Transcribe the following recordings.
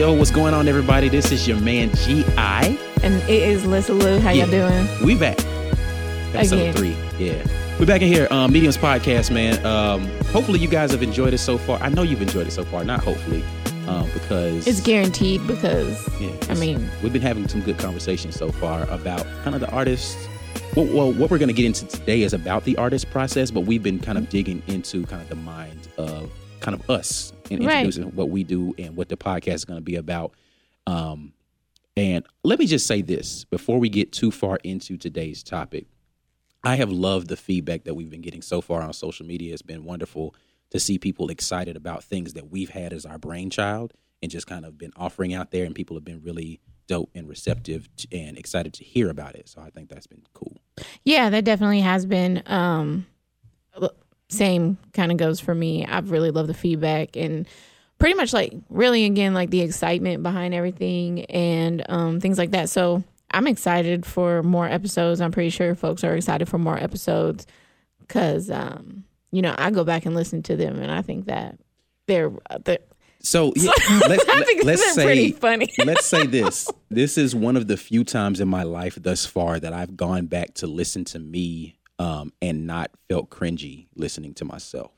Yo, what's going on, everybody? This is your man G.I. And it is Lissa Lou. How y'all doing? We back. Episode Again. three. Yeah. we're back in here. Um, Mediums Podcast, man. Um, hopefully you guys have enjoyed it so far. I know you've enjoyed it so far. Not hopefully. Um, because It's guaranteed because yeah, I mean, we've been having some good conversations so far about kind of the artists. Well, well what we're going to get into today is about the artist process, but we've been kind of digging into kind of the mind of kind of us and Right. introducing what we do and what the podcast is going to be about. Um, and let me just say this before we get too far into today's topic. I have loved the feedback that we've been getting so far on social media. It's been wonderful to see people excited about things that we've had as our brainchild and just kind of been offering out there, and people have been really dope and receptive and excited to hear about it. So I think that's been cool. yeah, that definitely has been. Um, same kind of goes for me. I've really loved the feedback and pretty much like really again like the excitement behind everything and um, things like that. So I'm excited for more episodes. I'm pretty sure folks are excited for more episodes because um, you know I go back and listen to them and I think that they're, they're So yeah, let's, I think let, us they're say pretty funny. let's say this. This is one of the few times in my life thus far that I've gone back to listen to me um, and not felt cringy listening to myself.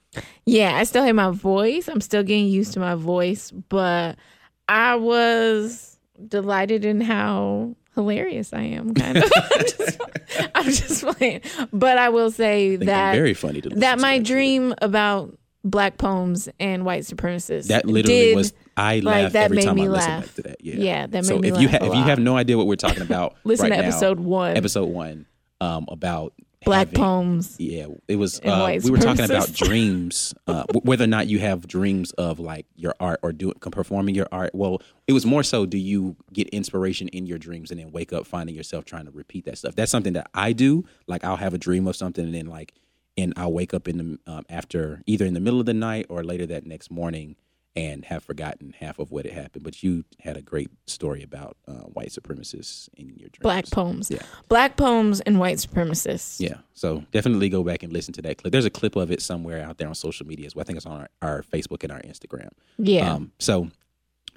Yeah, I still have my voice. I'm still getting used to my voice, but I was delighted in how hilarious I am. Kind of. I'm, just, I'm just playing, but I will say I think I'm that very funny to that my actually. dream about black poems and white supremacists That literally did- was I like, laugh that every made time me I laugh. back to that. Yeah, Yeah, that so made me if you ha- if you have no idea what we're talking about, listen right to now, episode one. episode one, um, about black having- poems. Yeah, it was. Uh, we were talking about dreams, uh, whether or not you have dreams of like your art or doing performing your art. Well, it was more so. Do you get inspiration in your dreams and then wake up finding yourself trying to repeat that stuff? That's something that I do. Like I'll have a dream of something and then like, and I'll wake up in the um, after either in the middle of the night or later that next morning and have forgotten half of what had happened. But you had a great story about uh, white supremacists in your dreams. Black poems, Yeah. black poems, and white supremacists. Yeah. So definitely go back and listen to that clip. There's a clip of it somewhere out there on social media as well. I think it's on our, our Facebook and our Instagram. yeah. Um, so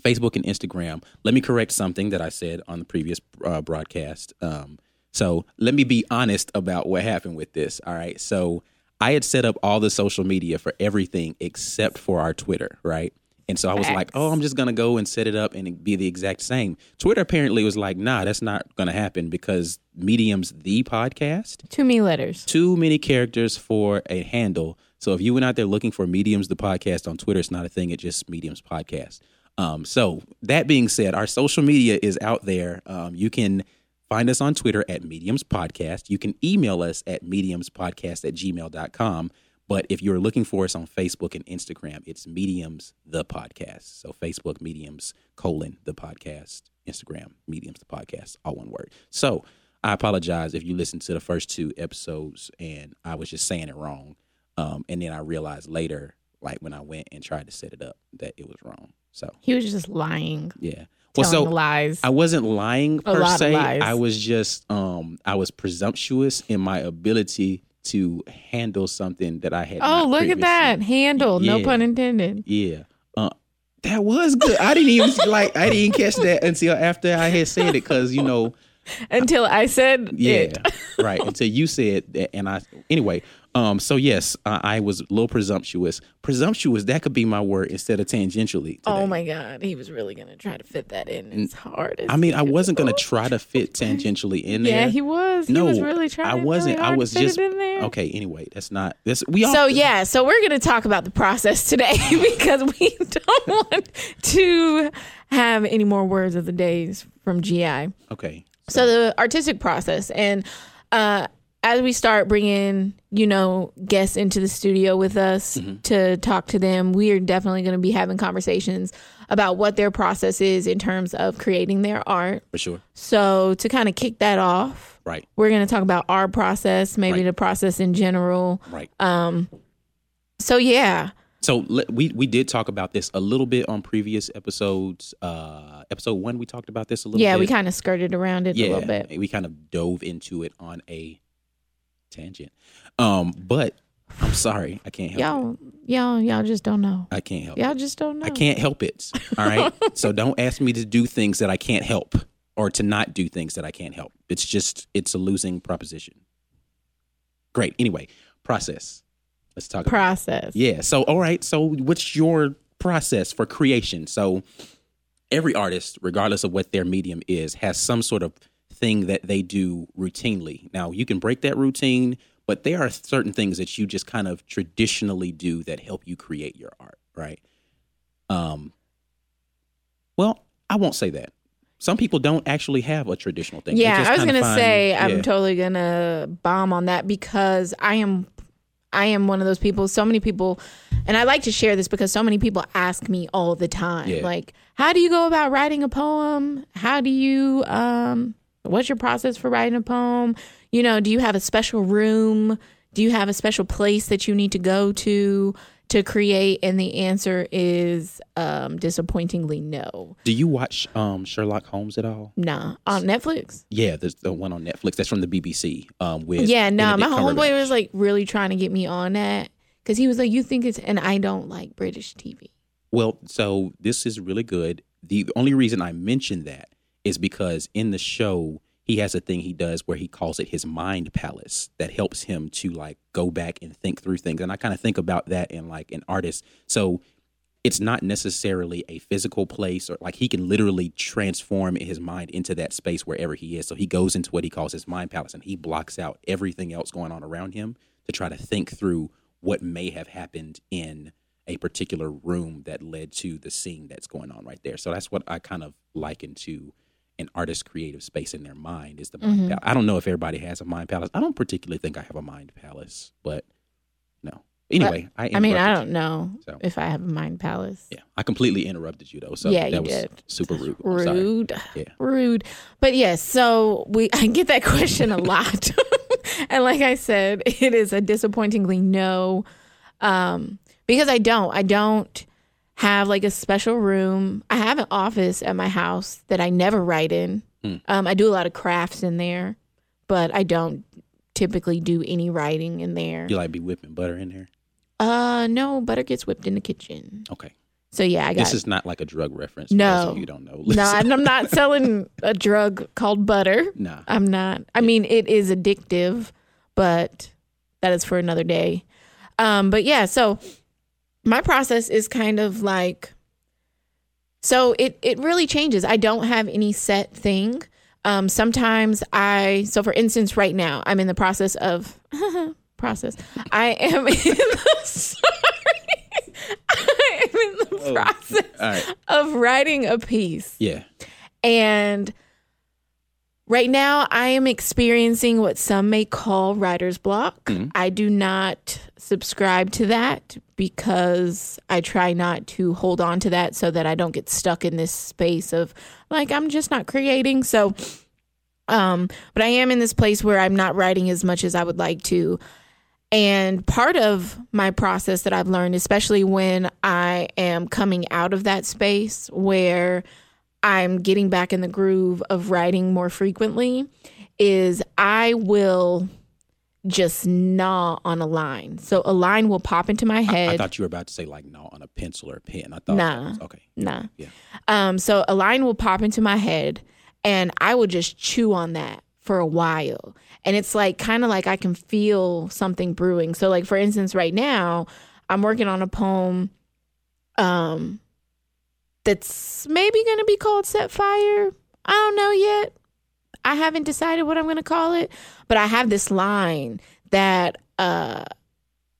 Facebook and Instagram. Let me correct something that I said on the previous uh, broadcast. Um, so let me be honest about what happened with this. All right. So I had set up all the social media for everything except for our Twitter, right? And so I was like, oh, I'm just going to go and set it up and be the exact same. Twitter apparently was like, nah, that's not going to happen because Medium's the podcast Too many letters. too many characters for a handle. So if you went out there looking for Mediums the podcast on Twitter, it's not a thing. It's just Mediums podcast. Um, so that being said, our social media is out there. Um, you can find us on Twitter at Mediums Podcast. You can email us at mediumspodcast at gmail.com. But if you're looking for us on Facebook and Instagram, it's Mediums the podcast. So Facebook Mediums colon the podcast, Instagram Mediums the podcast, all one word. So I apologize if you listened to the first two episodes and I was just saying it wrong. Um, and then I realized later, like when I went and tried to set it up, that it was wrong. So He was just lying, yeah. Well, so lies. I wasn't lying per se. I was just um I was presumptuous in my ability to handle something that I had. Oh, look at that handle. No pun intended. Yeah. Uh, that was good. I didn't even like. I didn't catch that until after I had said it because you know. Until I said Yeah. it. right. Until you said that, and I anyway. Um. So yes, uh, I was a little presumptuous. Presumptuous. That could be my word instead of tangentially. Oh my God, he was really gonna try to fit that in as hard as I mean, I wasn't gonna try to fit tangentially in there. Yeah, he was. No, he was really trying. I wasn't. Really I was just in there. okay. Anyway, that's not. That's we all. So yeah, so we're gonna talk about the process today because we don't want to have any more words of the days from GI. Okay. So the artistic process, and uh, as we start bringing, you know, guests into the studio with us Mm-hmm. to talk to them, we are definitely going to be having conversations about what their process is in terms of creating their art. For sure. So to kind of kick that off, Right. we're going to talk about our process, maybe Right. the process in general. Right. Um so yeah, So we we did talk about this a little bit on previous episodes. Uh, episode one, we talked about this a little. yeah, bit. we kind of skirted around it a little bit. We kind of dove into it on a tangent. Um, but I'm sorry, I can't help it. Y'all, y'all, y'all just don't know. I can't help it. Y'all just don't know. I can't help it. All right. so don't ask me to do things that I can't help or to not do things that I can't help. It's just it's a losing proposition. Great. Anyway, process. Let's talk about Process. Yeah. So all right. So what's your process for creation? So every artist, regardless of what their medium is, has some sort of thing that they do routinely. Now you can break that routine, but there are certain things that you just kind of traditionally do that help you create your art, right? Um well, I won't say that. Some people don't actually have a traditional thing. Yeah, just I was gonna find- say yeah. I'm totally gonna bomb on that because I am I am one of those people. So many people, and I like to share this because so many people ask me all the time, Yeah. like, how do you go about writing a poem? How do you um what's your process for writing a poem? You know, do you have a special room? Do you have a special place that you need to go to to create? And the answer is um disappointingly no. Do you watch um Sherlock Holmes at all? Nah. On Netflix? Yeah, there's the one on Netflix. That's from the BBC. Um, with Yeah, no, my homeboy was like really trying to get me on that because he was like, "You think it's," and I don't like British TV. Well, so this is really good. The only reason I mentioned that is because in the show he has a thing he does where he calls it his mind palace that helps him to like go back and think through things. And I kind of think about that in like an artist. So it's not necessarily a physical place or like he can literally transform his mind into that space wherever he is. So he goes into what he calls his mind palace and he blocks out everything else going on around him to try to think through what may have happened in a particular room that led to the scene that's going on right there. So that's what I kind of liken to an artist's creative space in their mind is the mind Mm-hmm. palace. I don't know if everybody has a mind palace. I don't particularly think I have a mind palace, but no. Anyway, I I mean, I don't know So. if I have a mind palace. yeah, I completely interrupted you though. So Yeah, that you was did. super rude. Rude, Yeah. rude. But yes, so we I get that question a lot, and like I said, it is a disappointingly no, um, because I don't, I don't have like a special room. I have an office at my house that I never write in. Hmm. Um, I do a lot of crafts in there, but I don't typically do any writing in there. You like be whipping butter in there? Uh, no, butter gets whipped in the kitchen. Okay. So yeah, I got This is not like a drug reference. No. you don't know. no, I'm I'm not selling a drug called butter. nah. I'm not. I mean, it is addictive, but that is for another day. Um, but yeah, so my process is kind of like so it it really changes. I don't have any set thing. Um, sometimes I so for instance, right now I'm in the process of process. I am in the sorry. I am in the Oh. process right. of writing a piece. Yeah. And right now, I am experiencing what some may call writer's block. Mhm. I do not subscribe to that because I try not to hold on to that so that I don't get stuck in this space of like, I'm just not creating. So, um, but I am in this place where I'm not writing as much as I would like to. And part of my process that I've learned, especially when I am coming out of that space where I'm getting back in the groove of writing more frequently, is I will just gnaw on a line. So a line will pop into my head. I head. thought you were about to say like no on a pencil or a pen. I thought Nah. was, okay. Nah. Yeah. Um, so a line will pop into my head and I will just chew on that for a while. And it's like kind of like I can feel something brewing. So like for instance, right now, I'm working on a poem um that's maybe gonna be called Set Fire. I don't know yet. I haven't decided what I'm gonna call it, but I have this line that uh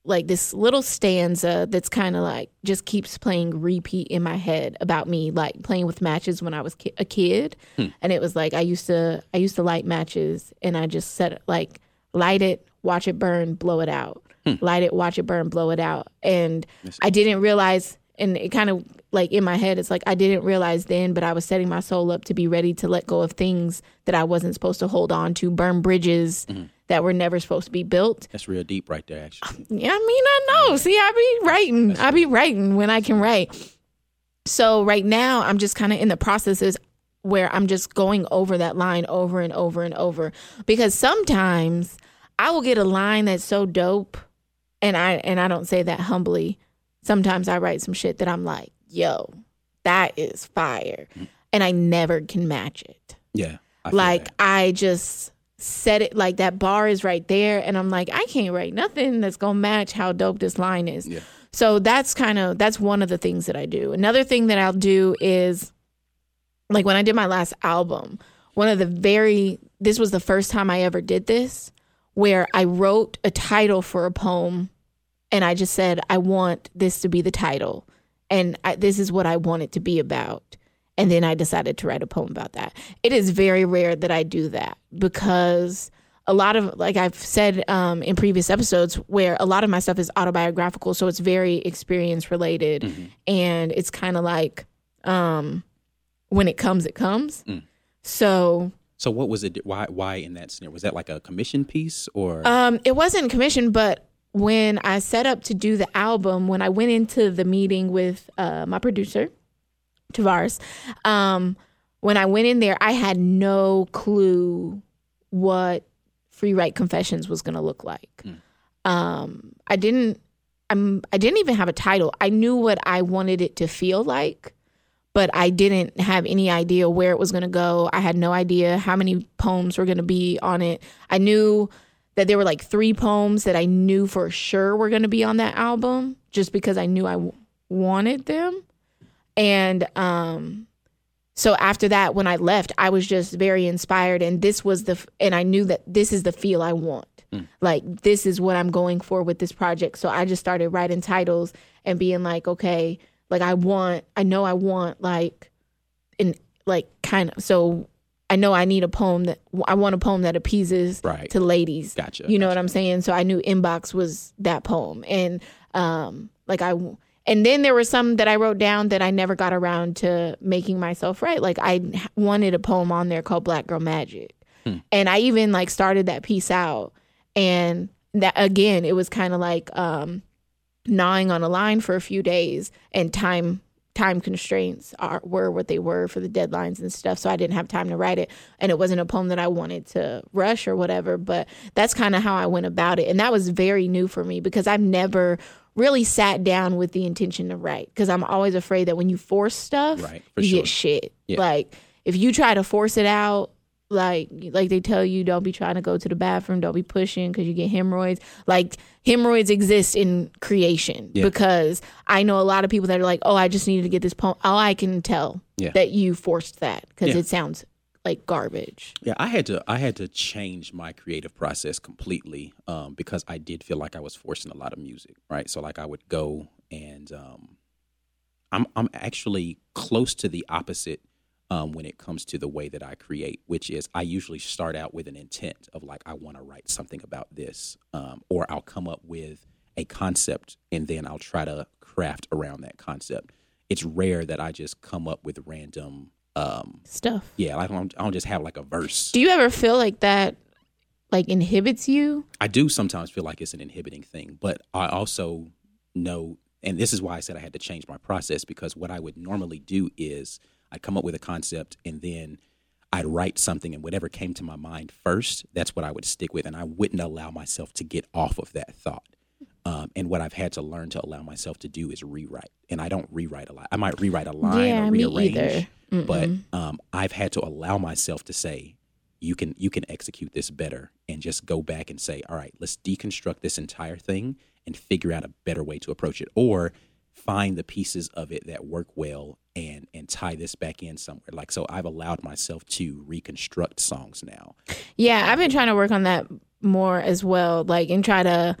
like this little stanza that's kind of like just keeps playing repeat in my head about me like playing with matches when I was ki- a kid Hmm. and it was like I used to I used to light matches and I just set like light it watch it burn blow it out Hmm. light it watch it burn blow it out and I didn't realize and it kind of like in my head it's like I didn't realize then but I was setting my soul up to be ready to let go of things that I wasn't supposed to hold on to burn bridges Mm-hmm. that were never supposed to be built That's real deep right there, actually. yeah, I mean, I know. See, I be writing. I be writing when I can write. So right now, I'm just kind of in the processes where I'm just going over that line over and over and over because sometimes I will get a line that's so dope and I and I don't say that humbly. Sometimes I write some shit that I'm like, yo, that is fire. And I never can match it. Yeah. I Like that. I just set it like that bar is right there and I'm like, I can't write nothing that's gonna match how dope this line is. Yeah. So that's kind of that's one of the things that I do. Another thing that I'll do is like when I did my last album, one of the very this was the first time I ever did this where I wrote a title for a poem and I just said I want this to be the title and I, this is what I want it to be about. And then I decided to write a poem about that. It is very rare that I do that because a lot of like I've said um, in previous episodes where a lot of my stuff is autobiographical, so it's very experience related, and it's kind of like um, when it comes, it comes. So So what was it? Why? Why in that scenario? Was that like a commission piece or? Um, it wasn't commissioned, but when I set up to do the album, when I went into the meeting with uh, my producer, Tavares, um, when I went in there, I had no clue what Free Write Confessions was going to look like. Um, I didn't. I'm. I didn't even have a title. I knew what I wanted it to feel like, but I didn't have any idea where it was going to go. I had no idea how many poems were going to be on it. I knew that there were like three poems that I knew for sure were going to be on that album, just because I knew I w- wanted them. And um, so after that, when I left, I was just very inspired, and this was the f- and I knew that this is the feel I want. Like this is what I'm going for with this project. So I just started writing titles and being like, okay, like I want, I know I want like, in like kind of. So I know I need a poem that I want a poem that appeases Right. to ladies. Gotcha, You know gotcha. what I'm saying? So I knew inbox was that poem, and um, like I, and then there were some that I wrote down that I never got around to making myself write. Like I wanted a poem on there called Black Girl Magic, Hmm. and I even like started that piece out, and that again, it was kind of like um, gnawing on a line for a few days, and time time constraints are were what they were for the deadlines and stuff so i didn't have time to write it and it wasn't a poem that i wanted to rush or whatever but that's kind of how i went about it and that was very new for me because i've never really sat down with the intention to write because i'm always afraid that when you force stuff Right, you sure. get shit Yeah. like if you try to force it out like like they tell you don't be trying to go to the bathroom don't be pushing because you get hemorrhoids like hemorrhoids exist in creation Yeah. because i know a lot of people that are like oh i just needed to get this poem oh i can tell Yeah. that you forced that because Yeah. it sounds like garbage Yeah, I had to I had to change my creative process completely um, because I did feel like I was forcing a lot of music, right? So like I would go and um, I'm I'm actually close to the opposite um, when it comes to the way that I create, which is I usually start out with an intent of like I want to write something about this, um, or I'll come up with a concept and then I'll try to craft around that concept. It's rare that I just come up with random. Um, stuff yeah, I don't, I don't just have like a verse. do you ever feel like that like inhibits you I do sometimes feel like it's an inhibiting thing, but I also know, and this is why I said I had to change my process because what I would normally do is I'd come up with a concept and then I'd write something, and whatever came to my mind first, that's what I would stick with, and I wouldn't allow myself to get off of that thought. Um, and what I've had to learn to allow myself to do is rewrite, and I don't rewrite a lot. I might rewrite a line Yeah, or me rearrange, but um, I've had to allow myself to say, you can you can execute this better and just go back and say all right let's deconstruct this entire thing and figure out a better way to approach it or find the pieces of it that work well and and tie this back in somewhere. Like so i've allowed myself to reconstruct songs now. Yeah, I've been trying to work on that more as well, like and try to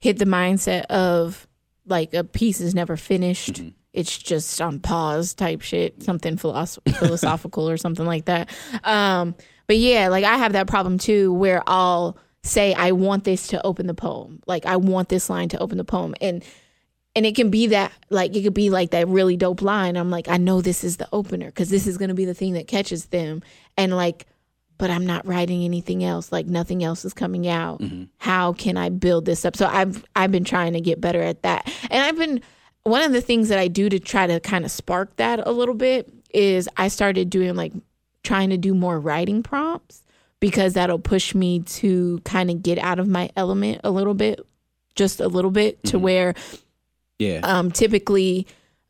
hit the mindset of like a piece is never finished. It's just on pause type shit, something philosoph- philosophical or something like that. Um, but yeah, like I have that problem too, where I'll say I want this to open the poem, like I want this line to open the poem, and and it can be that like it could be like that really dope line. I'm like, I know this is the opener because this is gonna be the thing that catches them, and like but I'm not writing anything else. Like nothing else is coming out. Mm-hmm. How can I build this up? So I've I've been trying to get better at that. And I've been one of the things that I do to try to kind of spark that a little bit is I started doing like trying to do more writing prompts because that'll push me to kind of get out of my element a little bit just a little bit to mm-hmm. where Yeah. um, typically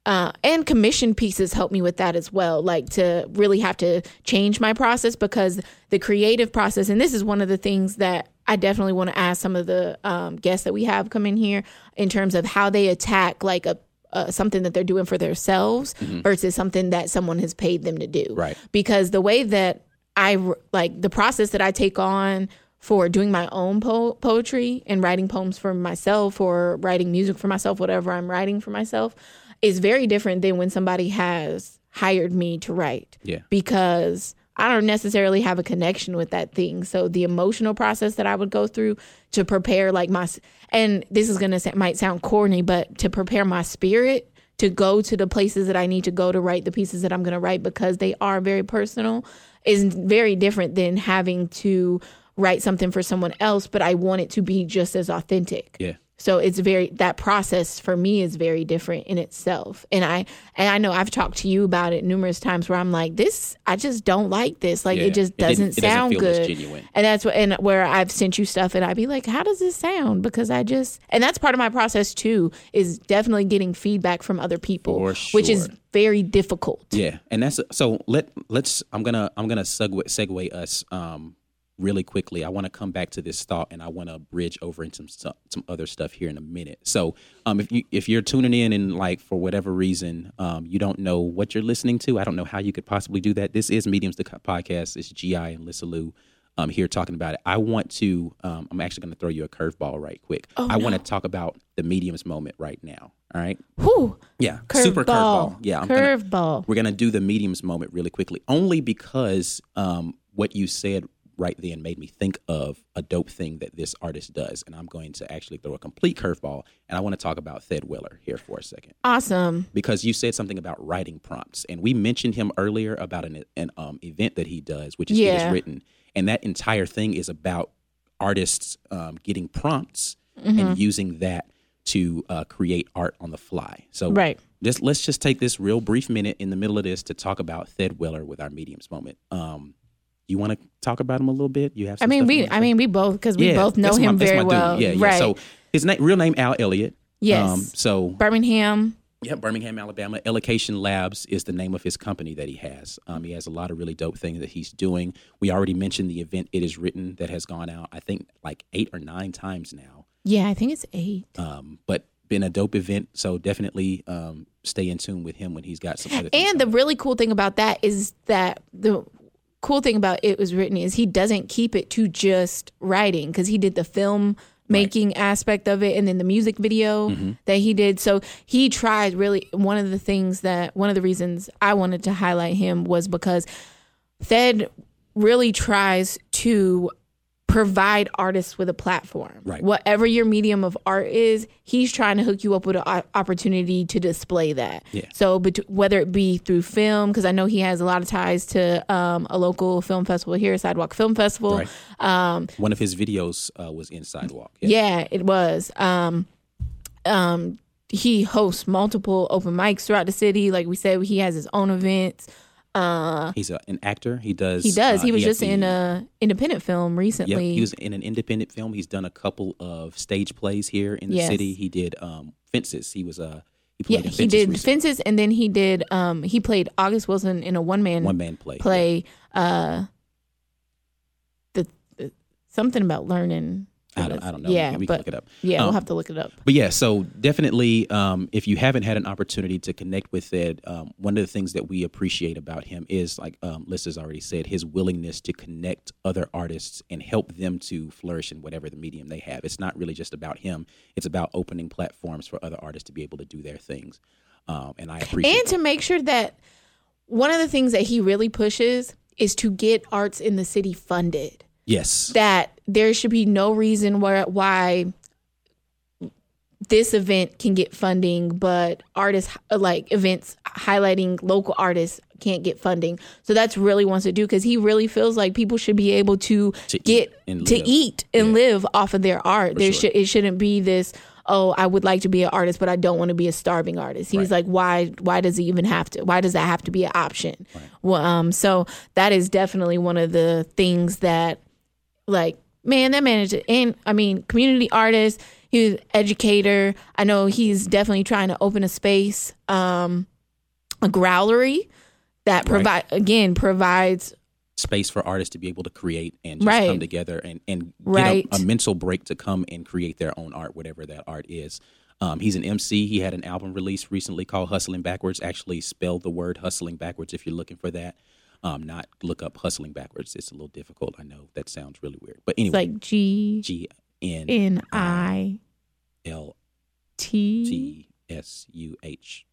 uh, and commission pieces help me with that as well like to really have to change my process because the creative process and this is one of the things that i definitely want to ask some of the um, guests that we have come in here in terms of how they attack like a uh, something that they're doing for themselves versus something that someone has paid them to do Right. because the way that I like the process that i take on for doing my own po- poetry and writing poems for myself or writing music for myself, whatever I'm writing for myself, is very different than when somebody has hired me to write. Yeah. Because I don't necessarily have a connection with that thing. So the emotional process that I would go through to prepare, like my, and this is gonna might sound corny, but to prepare my spirit to go to the places that I need to go to write the pieces that I'm gonna write because they are very personal is very different than having to write something for someone else, but I want it to be just as authentic. Yeah. So it's very that process for me is very different in itself. And I and I know I've talked to you about it numerous times where I'm like, this I just don't like this. Like Yeah. it just doesn't it doesn't sound as good. genuine. And that's what and where I've sent you stuff and I'd be like, how does this sound? Because I just and that's part of my process too, is definitely getting feedback from other people. For Which is very difficult. Yeah, and that's so. Let let's. I'm gonna I'm gonna segue segue us um really quickly. I want to come back to this thought, and I want to bridge over into some some other stuff here in a minute. So, um, if you if you're tuning in and like for whatever reason, um, you don't know what you're listening to, I don't know how you could possibly do that. This is Mediums the podcast. It's Gi and Lissa Lou. Um, here talking about it. I want to. Um, I'm actually going to throw you a curveball right quick. I want to talk about the mediums moment right now. All right. Whew. Yeah. Super curveball. Curveball. Yeah. Curveball. we're going to do the mediums moment really quickly, only because um, what you said right then made me think of a dope thing that this artist does. And I'm going to actually throw a complete curveball. And I want to talk about Thed Willer here for a second Awesome. because you said something about writing prompts. And we mentioned him earlier about an, an um, event that he does, which is It Yeah. Is Written. And that entire thing is about artists um, getting prompts Mm-hmm. and using that to uh, create art on the fly. So Right. just let's just take this real brief minute in the middle of this to talk about Thed Weller with our mediums moment. Um, you want to talk about him a little bit? You have. I mean, we. I mean, we both because we Yeah, both know that's my- him very well. Yeah, yeah. Right. So his name, real name Al Elliott. Yes. Um, so Birmingham. yeah, Birmingham, Alabama. Elocation Labs is the name of his company that he has. Um, he has a lot of really dope things that he's doing. We already mentioned the event It Is Written that has gone out, I think, like eight or nine times now. Yeah, I think it's eight. Um, but been a dope event. So definitely um, stay in tune with him when he's got some other And the really cool thing about that is that the cool thing about it was written is he doesn't keep it to just writing because he did the film making aspect of it and then the music video Mm-hmm. that he did so he tried really one of the things that one of the reasons i wanted to highlight him was because Thed really tries to provide artists with a platform. Right. Whatever your medium of art is, he's trying to hook you up with an opportunity to display that. Yeah. So bet- whether it be through film, because I know he has a lot of ties to um, a local film festival here, Sidewalk Film Festival. Right. Um, One of his videos uh, was in Sidewalk. yeah, it was. Um, um, he hosts multiple open mics throughout the city. Like we said, he has his own events. Uh, He's a, an actor. He does. he does. uh, he was just in a independent film Yep, recently. he was in an independent film. He's done a couple of stage plays here in the Yes. city. He did um, Fences. He was uh, he yeah, he did recently. fences, and then he did. Um, he played August Wilson in a one man one man play. play. Uh, the, the something about learning. I don't, I don't know. Yeah, we can but look it up. yeah, we'll Um, have to look it up. But yeah, so definitely, um, if you haven't had an opportunity to connect with Ed, um, one of the things that we appreciate about him is, like um, Lissa's already said, his willingness to connect other artists and help them to flourish in whatever the medium they have. It's not really just about him; it's about opening platforms for other artists to be able to do their things. Um, and I appreciate. and to make sure that one of the things that he really pushes is to get arts in the city funded. Yes, That there should be no reason where why this event can get funding, but artists like events highlighting local artists can't get funding. So that's really wants to do because he really feels like people should be able to, To get to eat and live off of their art. there sure. should it shouldn't be this. Oh, I would like to be an artist, but I don't want to be a starving artist. He's Right. like, why? Why does it even have to? Why does that have to be an option? Well, um, so that is definitely one of the things that like man that man is and i mean community artist he was educator. I know he's definitely trying to open a space, um, a growlery that provide again provides space for artists to be able to create and just Right. come together and and get a, a mental break to come and create their own art, whatever that art is. Um, he's an MC. He had an album released recently called Hustling Backwards. Actually, spell the word hustling backwards if you're looking for that. Um, not look up hustling backwards. It's a little difficult. I know that sounds really weird, but it's anyway, like G G N N I L T. T S U H.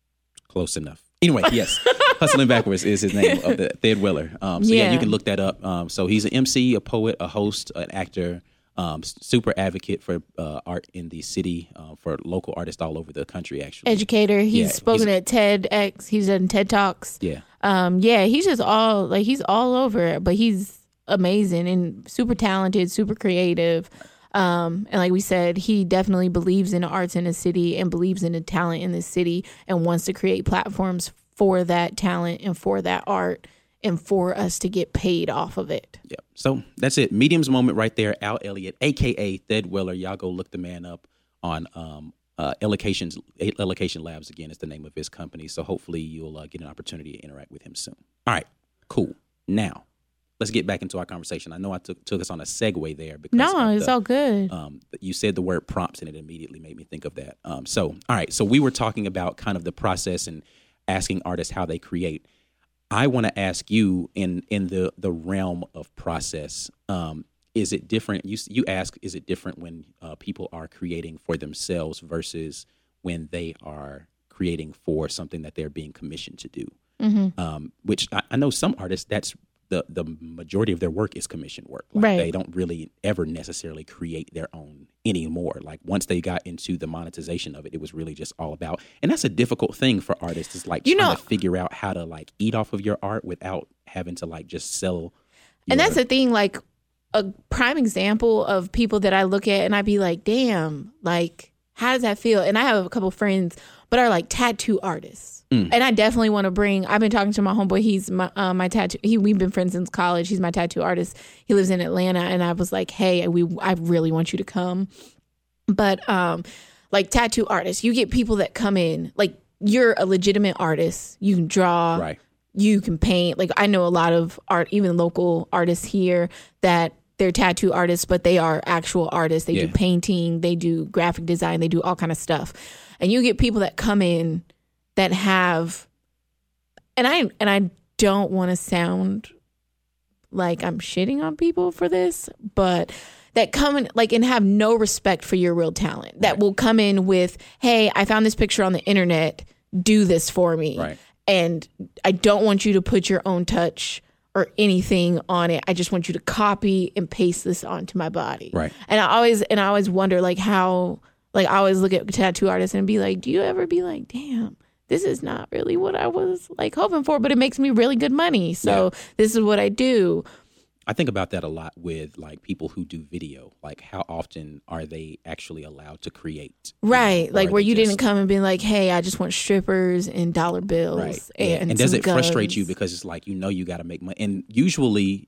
Close enough. Anyway, yes, hustling backwards is his name of the Thad Weller. Um, so yeah. Yeah. you can look that up. Um, so he's an MC, a poet, a host, an actor, um, super advocate for uh, art in the city uh, for local artists all over the country. Actually, Educator. He's Yeah, spoken he's- at TEDx. He's done TED Talks. yeah, Um, yeah, he's just all like he's all over it, but he's amazing and super talented, super creative. Um, and like we said, he definitely believes in arts in the city and believes in the talent in the city and wants to create platforms for that talent and for that art and for us to get paid off of it. yeah. So that's it. Mediums moment right there. Al Elliott, aka Thad Weller. Y'all go look the man up on um, uh, Elocations. Elocation Labs again is the name of his company. So hopefully you'll uh, get an opportunity to interact with him soon. All right, cool. Now let's get back into our conversation. I know I took took us on a segue there because No, it's the- all good. um, you said the word prompts and it immediately made me think of that. Um, so, all right. So we were talking about kind of the process and asking artists how they create. I want to ask you in in the the realm of process. Um, is it different? You you ask, is it different when uh, people are creating for themselves versus when they are creating for something that they're being commissioned to do? Um, which I, I know some artists that's the the majority of their work is commission work. Like Right. They don't really ever necessarily create their own anymore. Like once they got into the monetization of it, it was really just all about. And that's a difficult thing for artists. Is like You trying know- to figure out how to like eat off of your art without having to like just sell. And that's the thing, like a prime example of people that I look at and I'd be like, damn, like, how does that feel? And I have a couple friends, but are like tattoo artists. And I definitely want to bring. I've been talking to my homeboy. He's my uh, my tattoo. He we've been friends since college. He's my tattoo artist. He lives in Atlanta, and I was like, hey, we I really want you to come. But um, like tattoo artists, you get people that come in like you're a legitimate artist. You can draw right. you can paint. Like I know a lot of art, even local artists here that they're tattoo artists, but they are actual artists. They Yeah. do painting, they do graphic design, they do all kind of stuff. And you get people that come in that have, and I and I don't want to sound like I'm shitting on people for this, but that come in like and have no respect for your real talent. That will come in with, "Hey, I found this picture on the internet. Do this for me." Right. And I don't want you to put your own touch or anything on it. I just want you to copy and paste this onto my body. Right. And I always and I always wonder like how like I always look at tattoo artists and be like, do you ever be like, damn, this is not really what I was like hoping for, but it makes me really good money. So this is what I do. I think about that a lot with like people who do video. Like, how often are they actually allowed to create? you know, Right. Like where you just- didn't come and be like, hey, I just want strippers and dollar bills right and, and does it frustrate you because it's like you know you got to make money and usually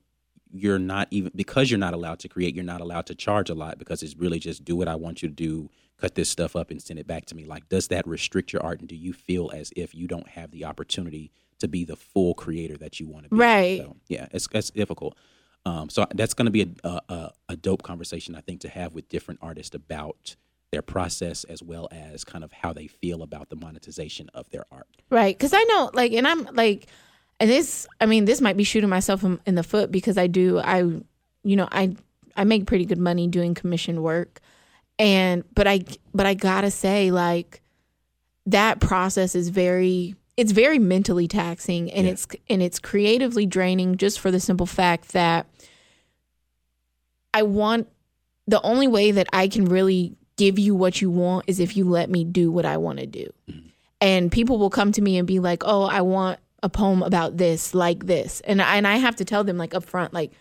you're not even because you're not allowed to create you're not allowed to charge a lot because it's really just do what i want you to do cut this stuff up and send it back to me like does that restrict your art and do you feel as if you don't have the opportunity to be the full creator that you want to be Right. so, yeah it's, it's difficult um, so that's going to be a, a, a, dope conversation i think to have with different artists about their process as well as kind of how they feel about the monetization of their art Right. Because I know, like, and I'm like, and this, I mean, this might be shooting myself in, in the foot because I do, I, you know, I, I make pretty good money doing commission work. And, but I, but I gotta say, like, that process is very, it's very mentally taxing and Yeah. it's, and it's creatively draining just for the simple fact that I want, the only way that I can really give you what you want is if you let me do what I want to do mm-hmm. and people will come to me and be like, "Oh, I want a poem about this, like this," and I, and I have to tell them like up front, like,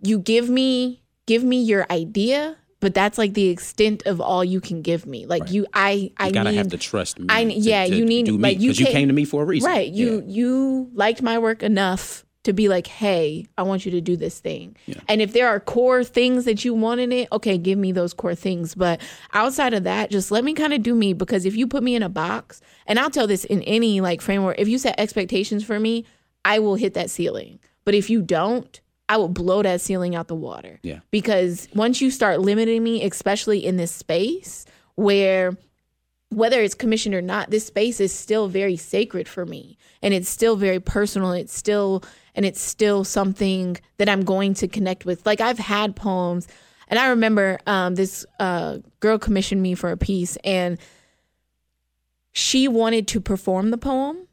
you give me give me your idea, but that's like the extent of all you can give me. Like Right. you, I I you gotta need have to trust me. I- yeah, to you need- me like, you because you came to me for a reason. right. You Yeah. you liked my work enough to be like, hey, I want you to do this thing. Yeah. And if there are core things that you want in it, okay, give me those core things. But outside of that, just let me kind of do me because if you put me in a box, and I'll tell this in any like framework, if you set expectations for me, I will hit that ceiling. But if you don't, I will blow that ceiling out the water. Yeah. Because once you start limiting me, especially in this space where whether it's commissioned or not, this space is still very sacred for me. And it's still very personal. It's still and it's still something that I'm going to connect with. Like I've had poems and I remember um, this uh, girl commissioned me for a piece and she wanted to perform the poem.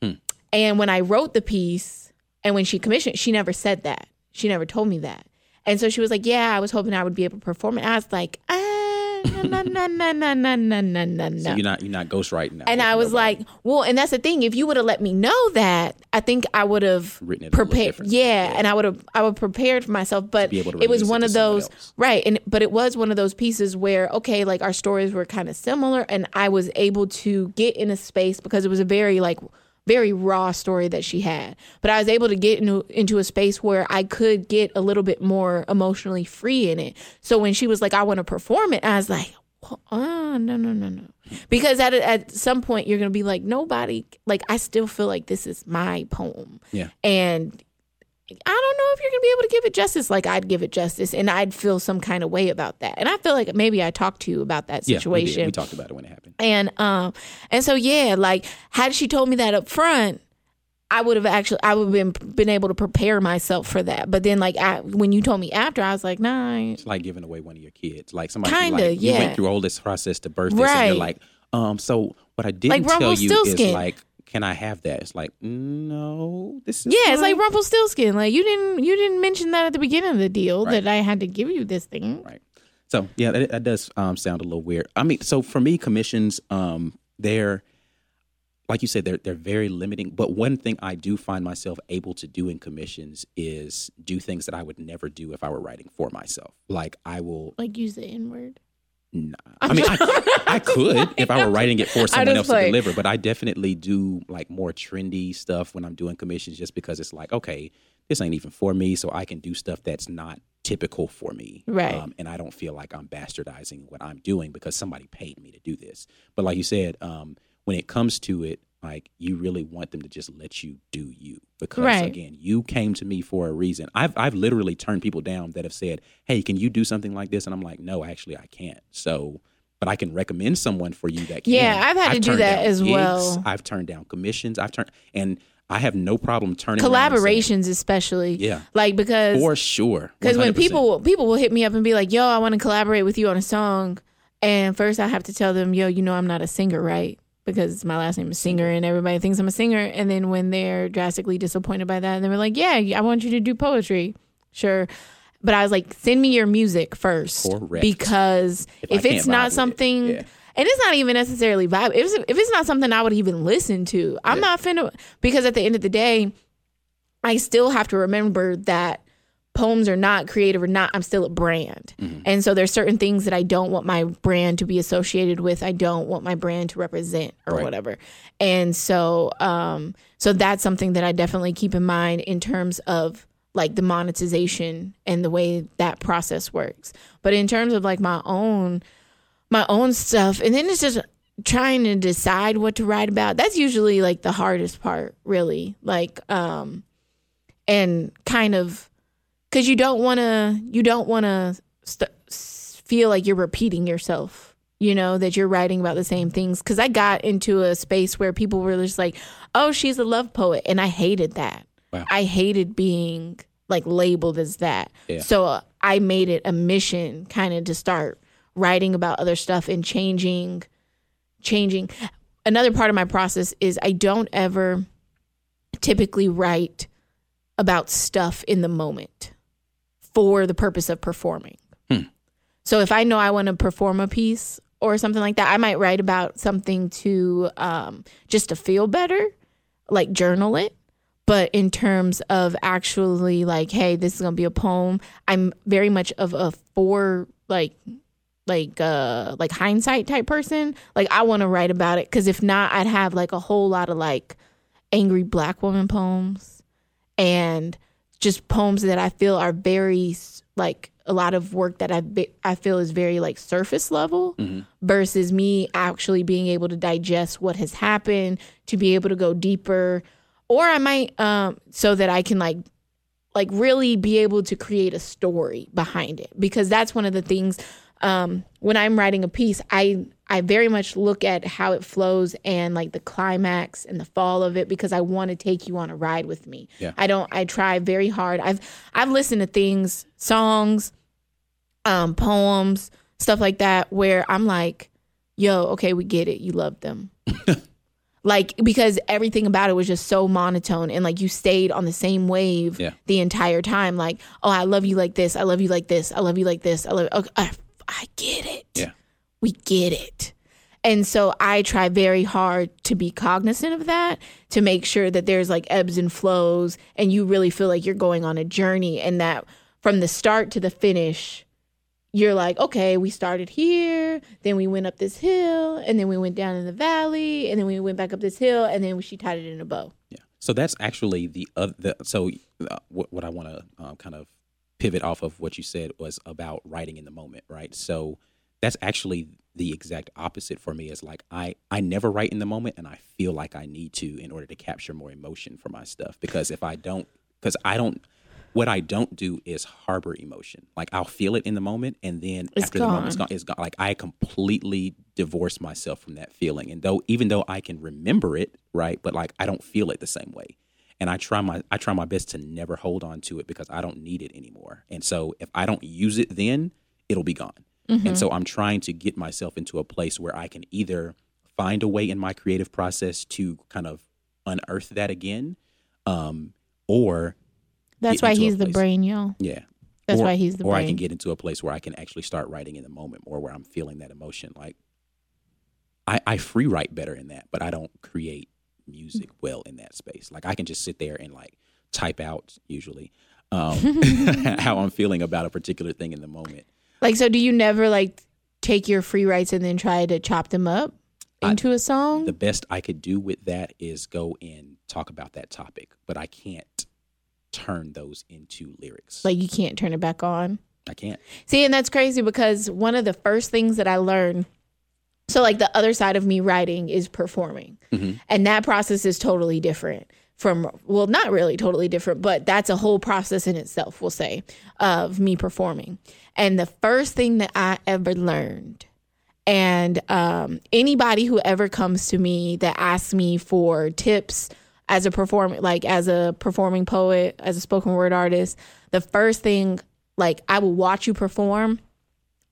Hmm. And when I wrote the piece and when she commissioned, she never said that. She never told me that. And so she was like, Yeah, I was hoping I would be able to perform it. I was like, ah, no, no, no, no, no, no, no, no, no. So you're not you're not ghostwriting now. And I was nobody. like, well, and that's the thing. If you would have let me know that, I think I would have Written it a little prepared. Yeah, and I would have I would prepared for myself. But be able to it was release it one to of someone those else. right, and but it was one of those pieces where okay, like our stories were kind of similar, and I was able to get in a space because it was a very like very raw story that she had. But I was able to get into into a space where I could get a little bit more emotionally free in it. So when she was like, "I want to perform it," I was like, well, "Oh no no no no," because at at some point you're gonna be like, nobody like I still feel like this is my poem, Yeah. and. I don't know if you're gonna be able to give it justice like I'd give it justice, and I'd feel some kind of way about that. And I feel like maybe I talked to you about that Yeah, we, situation. we talked about it when it happened. And um and so yeah, like had she told me that up front, I would have actually I would have been been able to prepare myself for that. But then like I, when you told me after, I was like, nah. It's like giving away one of your kids. Like somebody Kinda, like, you yeah. went through all this process to birth this, and you're like, um, so what I didn't Like tell you is like, can I have that? It's like, no, this is Yeah, it's like mine. Rumpelstiltskin. Like you didn't you didn't mention that at the beginning of the deal Right. that I had to give you this thing. Right. So yeah, that, that does um, sound a little weird. I mean, so for me, commissions, um, they're like you said, they're they're very limiting. But one thing I do find myself able to do in commissions is do things that I would never do if I were writing for myself. Like I will. Like use the N word. Nah. I mean, I, I could if I were writing it for someone else to deliver, but I definitely do like more trendy stuff when I'm doing commissions, just because it's like, okay, this ain't even for me, so I can do stuff that's not typical for me, Um, Right. and I don't feel like I'm bastardizing what I'm doing because somebody paid me to do this. But like you said, um, when it comes to it, like you really want them to just let you do you because Right. again, you came to me for a reason. I've I've literally turned people down that have said, "Hey, can you do something like this?" And I'm like, "No, actually, I can't." So, but I can recommend someone for you that can. Yeah, I've had to do that as well. I've turned down commissions. I've turned and I have no problem turning around and saying, Collaborations especially. Yeah. Like because for sure. Because when people people will hit me up and be like, "Yo, I want to collaborate with you on a song," and first I have to tell them, "Yo, you know I'm not a singer, right?" Because my last name is Singer, and everybody thinks I'm a singer. And then when they're drastically disappointed by that, they were like, "Yeah, I want you to do poetry, sure." But I was like, "Send me your music first, Correct. because If if, it's not with it, something." yeah. And it's not even necessarily vibe. If it's, if it's not something I would even listen to, I'm Yeah. not finna. Because at the end of the day, I still have to remember that poems are not creative or not i'm still a brand. And so there's certain things that i don't want my brand to be associated with. I don't want my brand to represent or Right. whatever. And so um so that's something that i definitely keep in mind in terms of like the monetization and the way that process works. But in terms of like my own my own stuff and then it's just trying to decide what to write about that's usually like the hardest part really. Like um and kind of because you don't want to you don't want to st- feel like you're repeating yourself you know that you're writing about the same things. Because i got into a space where people were just like oh she's a love poet and i hated that. Wow. i hated being like labeled as that. Yeah. so uh, i made it a mission kind of to start writing about other stuff and changing changing. Another part of my process is i don't ever typically write about stuff in the moment for the purpose of performing. Hmm. So if I know I want to perform a piece or something like that, I might write about something to um, just to feel better, like journal it. But in terms of actually like, hey, this is gonna be a poem, I'm very much of a for like like uh like hindsight type person. Like I want to write about it because if not, I'd have like a whole lot of like angry black woman poems and just poems that I feel are very like a lot of work that I I feel is very like surface level mm-hmm. versus me actually being able to digest what has happened to be able to go deeper or I might um so that I can like like really be able to create a story behind it because that's one of the things um when I'm writing a piece I I very much look at how it flows and like the climax and the fall of it because I want to take you on a ride with me. Yeah. I don't I try very hard. I've I've listened to things, songs, um, poems, stuff like that where I'm like, yo, okay, we get it. You love them. like because everything about it was just so monotone and like you stayed on the same wave yeah. the entire time like oh i love you like this i love you like this i love you like this i love okay, I, get it yeah we get it. And so I try very hard to be cognizant of that to make sure that there's like ebbs and flows and you really feel like you're going on a journey and that from the start to the finish, you're like, okay, we started here, then we went up this hill, and then we went down in the valley, and then we went back up this hill, and then she tied it in a bow. Yeah. So that's actually the other. The, so uh, what, what I want to um, kind of pivot off of what you said was about writing in the moment, right? So that's actually the exact opposite for me is like I I never write in the moment and I feel like I need to in order to capture more emotion for my stuff because if I don't cuz I don't what I don't do is harbor emotion. Like I'll feel it in the moment and then it's after gone. the moment's gone it's gone like I completely divorce myself from that feeling and though even though I can remember it, right? But like I don't feel it the same way. And I try my I try my best to never hold on to it because I don't need it anymore. And so if I don't use it then, it'll be gone. Mm-hmm. And so I'm trying to get myself into a place where I can either find a way in my creative process to kind of unearth that again, um, or that's why he's the brain, y'all. Yeah, that's or, why he's the or brain. I can get into a place where I can actually start writing in the moment, or where I'm feeling that emotion. Like I, I free write better in that, but I don't create music well in that space. Like I can just sit there and like type out usually um, how I'm feeling about a particular thing in the moment. Like, so do you never like take your free writes and then try to chop them up into I, a song? The best I could do with that is go and talk about that topic, but I can't turn those into lyrics. Like, you can't turn it back on. I can't. See, and that's crazy because one of the first things that I learned so, like, the other side of me writing is performing. Mm-hmm. And that process is totally different from, well, not really totally different, but that's a whole process in itself, we'll say, of me performing. And the first thing that I ever learned, and um, anybody who ever comes to me that asks me for tips as a perform like as a performing poet, as a spoken word artist, the first thing like I will watch you perform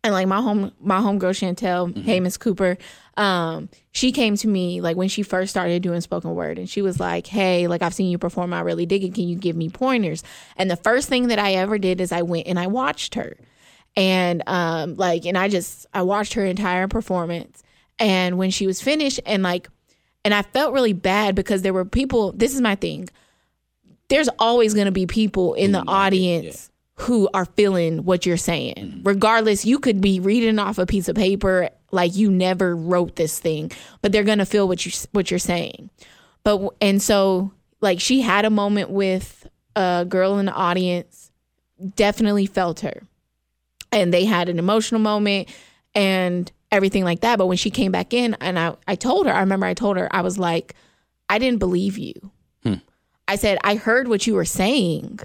and like my home my homegirl Chantel, mm-hmm. hey Miss Cooper, um, she came to me like when she first started doing spoken word and she was like, Hey, like I've seen you perform, I really dig it. Can you give me pointers? And the first thing that I ever did is I went and I watched her. And um like and I just I watched her entire performance. And when she was finished and like and I felt really bad because there were people, this is my thing. There's always gonna be people in the audience who are feeling what you're saying. Mm-hmm. Regardless, you could be reading off a piece of paper like you never wrote this thing, but they're going to feel what you what you're saying. But and so like she had a moment with a girl in the audience, definitely felt her. And they had an emotional moment and everything like that, but when she came back in and I I told her, I remember I told her I was like I didn't believe you. Hmm. I said I heard what you were saying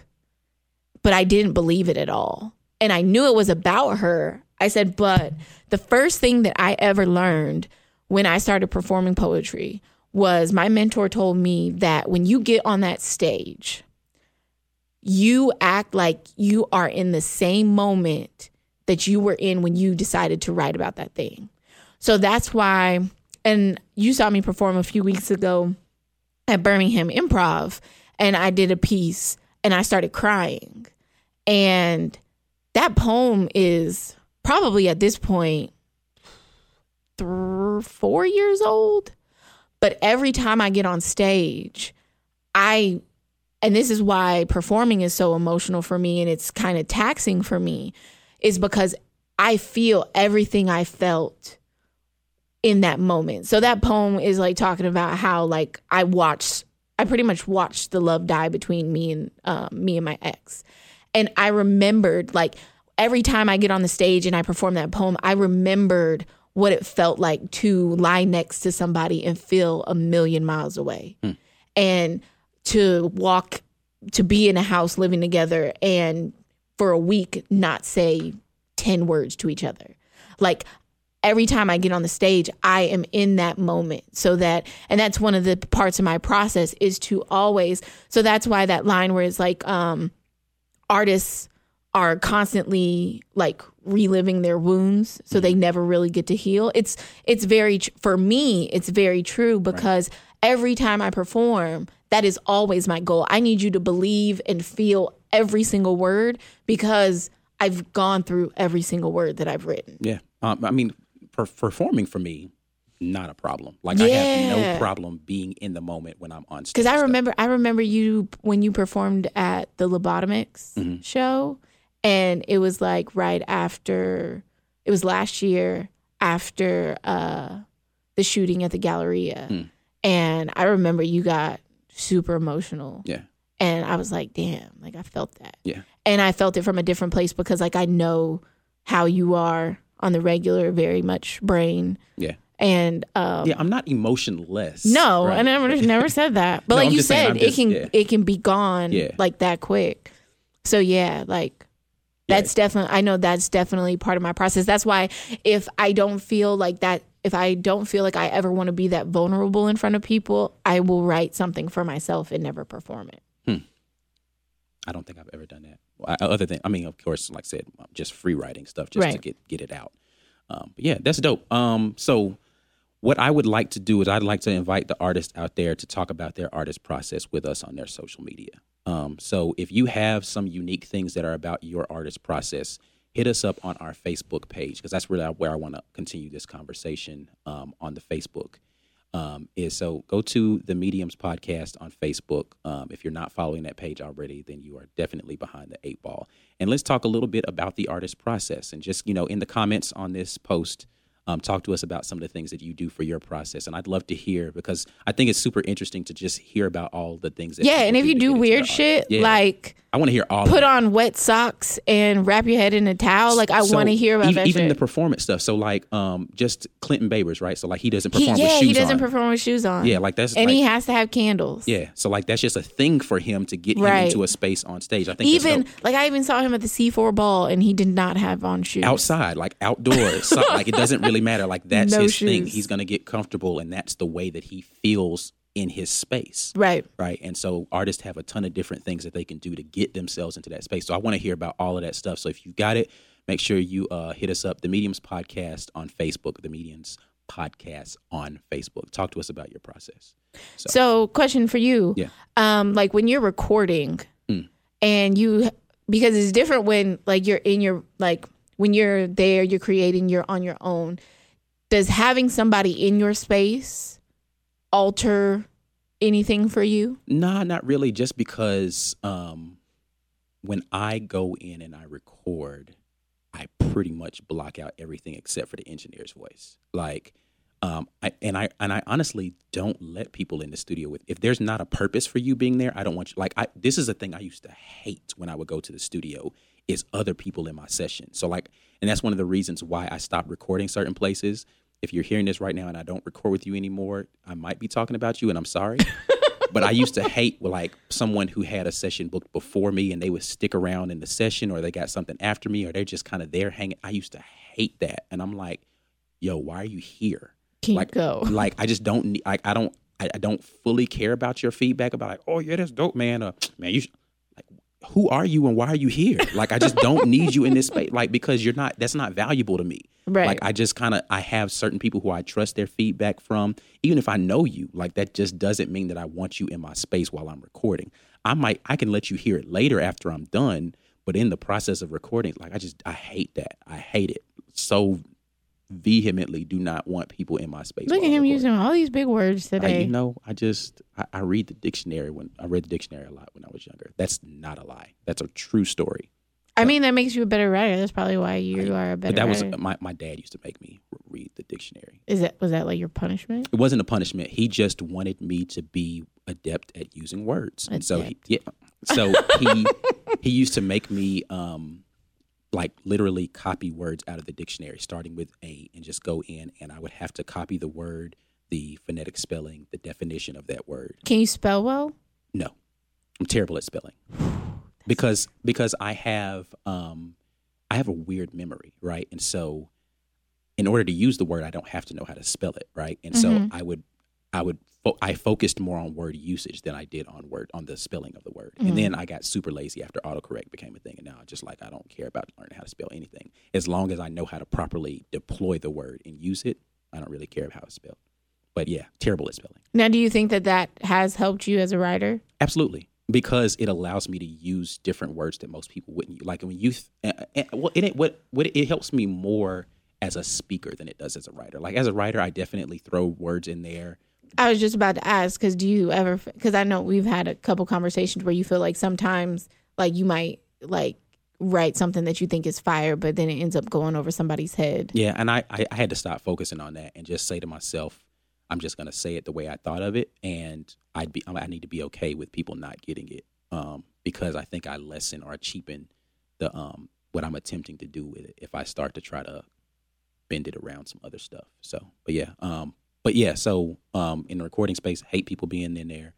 but I didn't believe it at all. And I knew it was about her. I said, but the first thing that I ever learned when I started performing poetry was my mentor told me that when you get on that stage, you act like you are in the same moment that you were in when you decided to write about that thing. So that's why, and you saw me perform a few weeks ago at Birmingham Improv, and I did a piece and I started crying. And that poem is probably at this four years old. But every time I get on stage, I, and this is why performing is so emotional for me and it's kind of taxing for me, is because I feel everything I felt in that moment. So that poem is like talking about how like I watched I pretty much watched the love die between me and um, me and my ex. And I remembered like every time I get on the stage and I perform that poem, I remembered what it felt like to lie next to somebody and feel a million miles away. And to walk to be in a house living together and for a week not say 10 words to each other. Like every time I get on the stage, I am in that moment so that, and that's one of the parts of my process is to always, so that's why that line where it's like, um, artists are constantly like reliving their wounds so they never really get to heal. It's it's very for me it's very true because every time i perform that is always my goal. I need you to believe and feel every single word because i've gone through every single word that i've written. Yeah. Um, I mean, per- performing for me, not a problem. Like I have no problem being in the moment when I'm on stage. because I and stuff. remember I remember you when you performed at the Lobotomics Mm-hmm. show, and it was like right after it was last year after uh, the shooting at the Galleria, Hmm. and I remember you got super emotional, Yeah. and I was like, damn, like I felt that, Yeah. and I felt it from a different place because like I know how you are on the regular, very much brain, Yeah. And um, Yeah. I'm not emotionless. no, right? I never never said that. But No, like I'm you just saying, said, I'm it can yeah. it can be gone Yeah. like that quick. So yeah, like that's definitely I know that's definitely part of my process. That's why if I don't feel like that if I don't feel like I ever want to be that vulnerable in front of people, I will write something for myself and never perform it. I don't think I've ever done that. Well, I, other than, I mean, of course, like I said, just free writing stuff just to get get it out. Um, but yeah, that's dope. Um, so what I would like to do is I'd like to invite the artists out there to talk about their artist process with us on their social media. Um, so if you have some unique things that are about your artist process, hit us up on our Facebook page because that's really where I want to continue this conversation um, on the Facebook um, is so go to the Mediums podcast on Facebook. Um, if you're not following that page already, then you are definitely behind the eight ball. And let's talk a little bit about the artist process and just, you know, in the comments on this post, um, talk to us about some of the things that you do for your process. And I'd love to hear because I think it's super interesting to just hear about all the things that Yeah, and if you do weird shit Yeah. like I want to hear all put on wet socks and wrap your head in a towel, like I So want to hear about even, that even shit. the performance stuff. So like um just Clinton Babers, right? So like he doesn't he, perform with yeah, shoes he doesn't on. perform with shoes on. Yeah, like that's and like, he has to have candles. Yeah, so like that's just a thing for him to get him into a space on stage. I think even like I even saw him at the C4 ball and he did not have on shoes. outside, like outdoors, so, like it doesn't really matter. Like that's No his thing. He's gonna get comfortable, and that's the way that he feels in his space. Right. Right. And so artists have a ton of different things that they can do to get themselves into that space. So I want to hear about all of that stuff. So if you got it, make sure you uh, hit us up, the Mediums Podcast on Facebook, the Mediums Podcast on Facebook. Talk to us about your process. So, question for you. Yeah. Um, like when you're recording Mm. and you because it's different when like you're in your like when you're there, you're creating, you're on your own. Does having somebody in your space alter anything for you? Nah, not really. Just because um, when I go in and I record, I pretty much block out everything except for the engineer's voice. Like, um, I, and I and I honestly don't let people in the studio with if there's not a purpose for you being there. I don't want you. Like, I this is a thing I used to hate when I would go to the studio is other people in my session. So like, and that's one of the reasons why I stopped recording certain places. If you're hearing this right now and I don't record with you anymore, I might be talking about you, and I'm sorry but I used to hate like someone who had a session booked before me and they would stick around in the session or they got something after me or they're just kind of there hanging. I used to hate that. And I'm like, yo, why are you here? Can like, go? like I just don't need, like, I don't, I, I don't fully care about your feedback about like, oh yeah, that's dope, man. Uh, man, you who are you and why are you here? Like, I just don't need you in this space. Like, because you're not, that's not valuable to me. Right. Like I just kind of I have certain people who I trust their feedback from. Even if I know you, like that just doesn't mean that I want you in my space while I'm recording. I might I can let you hear it later after I'm done, but in the process of recording, like I just I hate that. I hate it so vehemently. Do not want people in my space. Look at him using all these big words I, today. you know, I just I, I read the dictionary when I read the dictionary a lot when I was younger. That's not a lie. That's a true story. I mean, that makes you a better writer. That's probably why you are a better But that was my my dad used to make me read the dictionary. Is that was that like your punishment? it wasn't a punishment. He just wanted me to be adept at using words, and so he, yeah, so he he used to make me um like literally copy words out of the dictionary, starting with a, and just go in, and I would have to copy the word, the phonetic spelling, the definition of that word. Can you spell well? No, I'm terrible at spelling because because I have um I have a weird memory, right? And so in order to use the word, I don't have to know how to spell it, right? And so Mhm. I would I would fo- I focused more on word usage than I did on word on the spelling of the word. Mhm. And then I got super lazy after autocorrect became a thing, and now I just like I don't care about learning how to spell anything as long as I know how to properly deploy the word and use it. I don't really care about how it's spelled. But yeah, terrible at spelling. Now, do you think that that has helped you as a writer? Absolutely, because it allows me to use different words that most people wouldn't. use. Like when you, th- uh, uh, well, and it what what it helps me more as a speaker than it does as a writer. Like as a writer, I definitely throw words in there. I was just about to ask because do you ever? Because I know we've had a couple conversations where you feel like sometimes like you might like write something that you think is fire, but then it ends up going over somebody's head. Yeah, and I I, I had to stop focusing on that and just say to myself, I'm just gonna say it the way I thought of it, and I'd be I need to be okay with people not getting it, um, because I think I lessen or cheapen the um what I'm attempting to do with it if I start to try to bend it around some other stuff. So, but yeah, um, but yeah, so um, in the recording space, hate people being in there.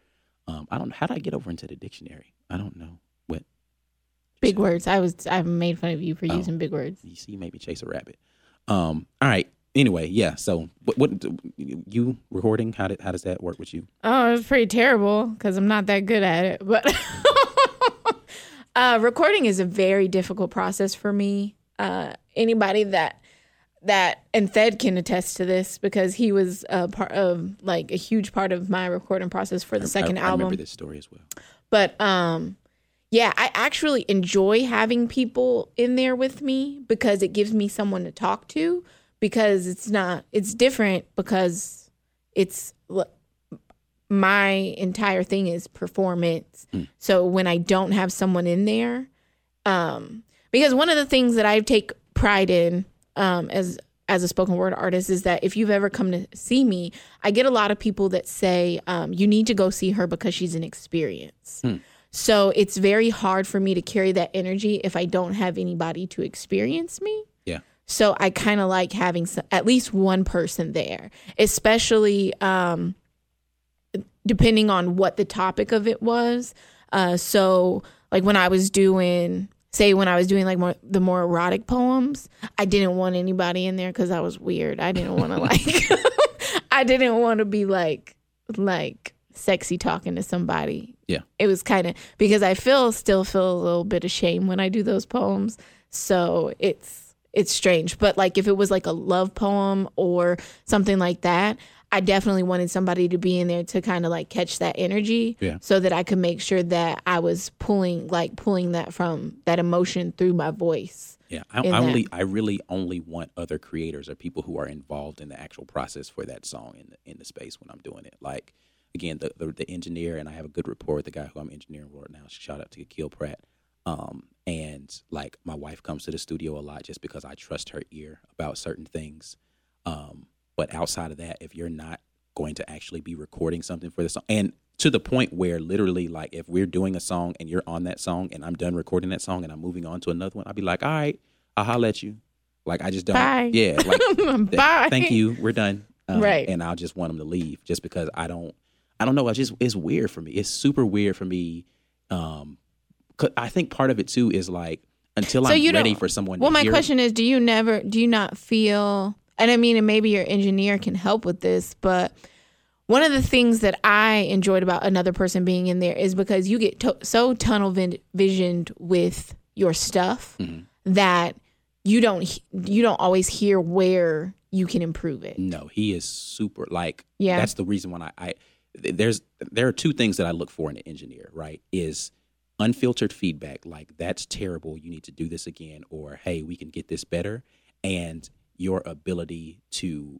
Um, I don't know how did I get over into the dictionary. I don't know what Big words. I was I made fun of you for Oh. using big words. you see. You made me chase a rabbit. Um, all right. Anyway, yeah. So, what, what you recording? How did how does that work with you? Oh, it was pretty terrible because I'm not that good at it. But uh, recording is a very difficult process for me. Uh, anybody that that and Fed can attest to this because he was a part of like a huge part of my recording process for the second I, I album. remember this story as well. But um yeah, I actually enjoy having people in there with me because it gives me someone to talk to because it's not it's different because it's my entire thing is performance. So when I don't have someone in there um because one of the things that I take pride in um as as a spoken word artist is that if you've ever come to see me, I get a lot of people that say, um, you need to go see her because she's an experience. So it's very hard for me to carry that energy if I don't have anybody to experience me. Yeah. So I kind of like having some, at least one person there, especially um, depending on what the topic of it was. Uh, so like when I was doing, say when I was doing like more the more erotic poems, I didn't want anybody in there because I was weird. I didn't want to like, I didn't want to be like like sexy talking to somebody. Yeah. It was kind of because I feel still feel a little bit of shame when I do those poems. So it's it's strange. But like if it was like a love poem or something like that, I definitely wanted somebody to be in there to kind of like catch that energy Yeah. so that I could make sure that I was pulling like pulling that from that emotion through my voice. Yeah, I, I only I really only want other creators or people who are involved in the actual process for that song in the in the space when I'm doing it. Like again, the the, the engineer and I have a good rapport with the guy who I'm engineering for now. Shout out to Akil Pratt. Um, and like my wife comes to the studio a lot just because I trust her ear about certain things. Um, but outside of that, if you're not going to actually be recording something for the song, and to the point where literally, like, if we're doing a song and you're on that song and I'm done recording that song and I'm moving on to another one, I'll be like, all right, I'll holler at you. Like, I just don't. Bye. Yeah. Like, th- Bye. Thank you. We're done. Um, Right. And I'll just want them to leave just because I don't. I don't know. I just it's weird for me. It's super weird for me. Um, 'cause I think part of it too is like until So I'm ready for someone. Well, my question is, do you never, do you not feel, and I mean, and maybe your engineer can help with this, but one of the things that I enjoyed about another person being in there is because you get to- so tunnel vin- visioned with your stuff Mm-hmm. that you don't, you don't always hear where you can improve it. No, he is super. Like, Yeah. that's the reason why I, I there's there are two things that I look for in an engineer. Right, is unfiltered feedback. Like, that's terrible. You need to do this again, or hey, we can get this better, and your ability to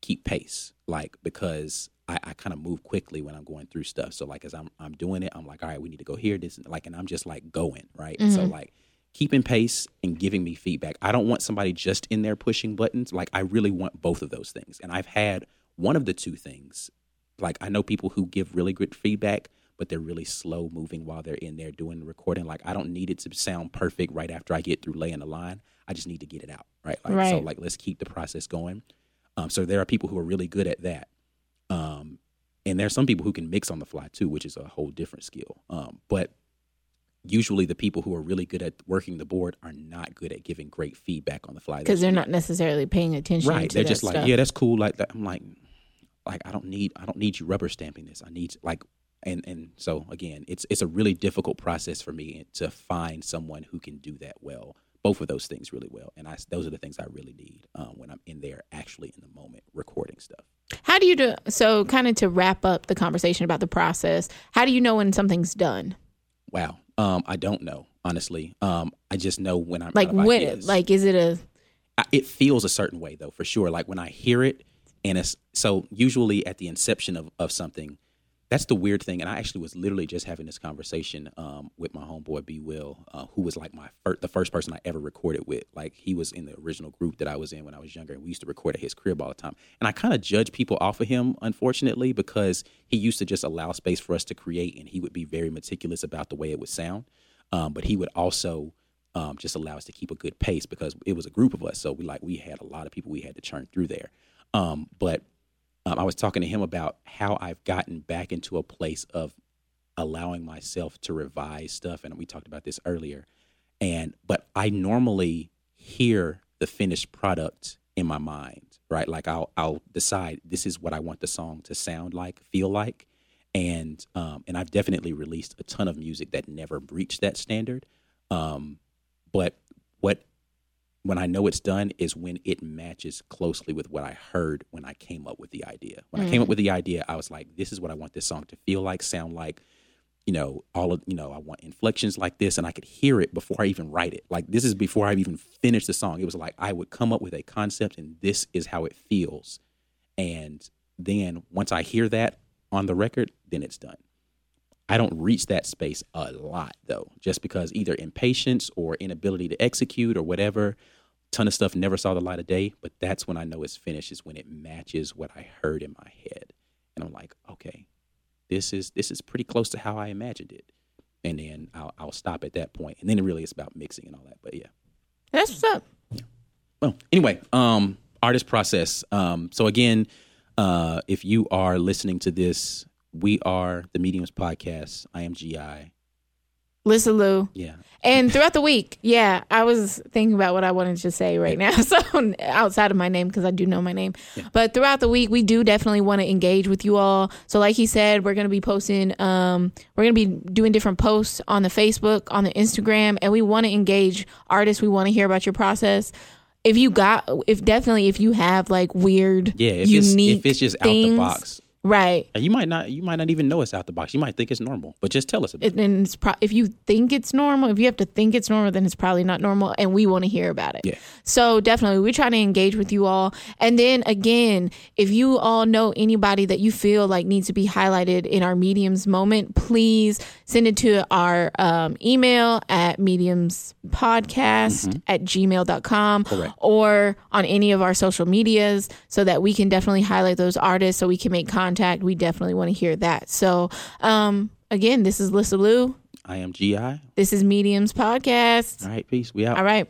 keep pace. Like, because I, I kind of move quickly when I'm going through stuff. So like as I'm I'm doing it, I'm like, all right, we need to go here, this, and like, and I'm just like going right. And So mm-hmm. like keeping pace and giving me feedback. I don't want somebody just in there pushing buttons. Like I really want both of those things. And I've had one of the two things like I know people who give really good feedback, but they're really slow moving while they're in there doing the recording. Like I don't need it to sound perfect right after I get through laying the line. I just need to get it out, right? Like, So like let's keep the process going. Um, so there are people who are really good at that. Um, and there's some people who can mix on the fly too, which is a whole different skill. Um, but usually the people who are really good at working the board are not good at giving great feedback on the fly because they're not necessarily paying attention. right they're just stuff. like yeah that's cool like that i'm like like i don't need i don't need you rubber stamping this i need like and and so again it's it's a really difficult process for me to find someone who can do that well both of those things really well and i those are the things i really need um, when i'm in there actually in the moment recording stuff How do you do? So, kind of to wrap up the conversation about the process, how do you know when something's done? wow um i don't know honestly um i just know when i'm Like when? ideas. Like, is it a I, it feels a certain way though for sure like when i hear it and it's so usually at the inception of, of something that's the weird thing and i actually was literally just having this conversation um, with my homeboy b will uh, who was like my fir- the first person i ever recorded with like he was in the original group that i was in when i was younger and we used to record at his crib all the time and i kind of judge people off of him unfortunately because he used to just allow space for us to create and he would be very meticulous about the way it would sound um, but he would also um, just allow us to keep a good pace because it was a group of us. So we like we had a lot of people we had to churn through there. Um, but um, I was talking to him about how I've gotten back into a place of allowing myself to revise stuff, and we talked about this earlier. And but I normally hear the finished product in my mind, right? Like I'll I'll decide this is what I want the song to sound like, feel like, and um, and I've definitely released a ton of music that never reached that standard. Um, but when I know it's done is when it matches closely with what I heard when I came up with the idea. When I came up mm. with the idea, I was like, this is what I want this song to feel like, sound like. You know, all of you know, I want inflections like this, and I could hear it before I even write it. Like this is before I even finished the song. It was like I would come up with a concept, and this is how it feels. And then once I hear that on the record, then it's done. I don't reach that space a lot though, just because either impatience or inability to execute or whatever. Ton of stuff never saw the light of day, but that's when I know it's finished. Is when it matches what I heard in my head, and I'm like, okay, this is this is pretty close to how I imagined it. And then I'll, I'll stop at that point, and then it really is about mixing and all that. But yeah. that's what's up? Well, anyway, um, artist process. Um, so again, uh, if you are listening to this, we are the Mediums Podcast. I am GI. Lisa Lou. Yeah. And throughout the week, yeah, I was thinking about what I wanted to say right now. So outside of my name, because I do know my name, but throughout the week, we do definitely want to engage with you all. So, like he said, we're going to be posting, um, we're going to be doing different posts on the Facebook, on the Instagram, and we want to engage artists. We want to hear about your process. If you got, if definitely, if you have like weird, Yeah. If unique it's if it's just things, out the box, right? and you might not you might not even know it's out the box. You might think it's normal, but just tell us about it. it- and it's pro- if you think it's normal, if you have to think it's normal, then it's probably not normal, and we want to hear about it. Yeah. So definitely, we're trying to engage with you all, and then again, if you all know anybody that you feel like needs to be highlighted in our mediums moment, please send it to our um, email at mediumspodcast at gmail.com Correct. or on any of our social medias so that we can definitely highlight those artists so we can make contact. We definitely want to hear that. So, um, again, this is Lissa Lou. I am GI. This is Mediums Podcast. All right, peace. We out. All right.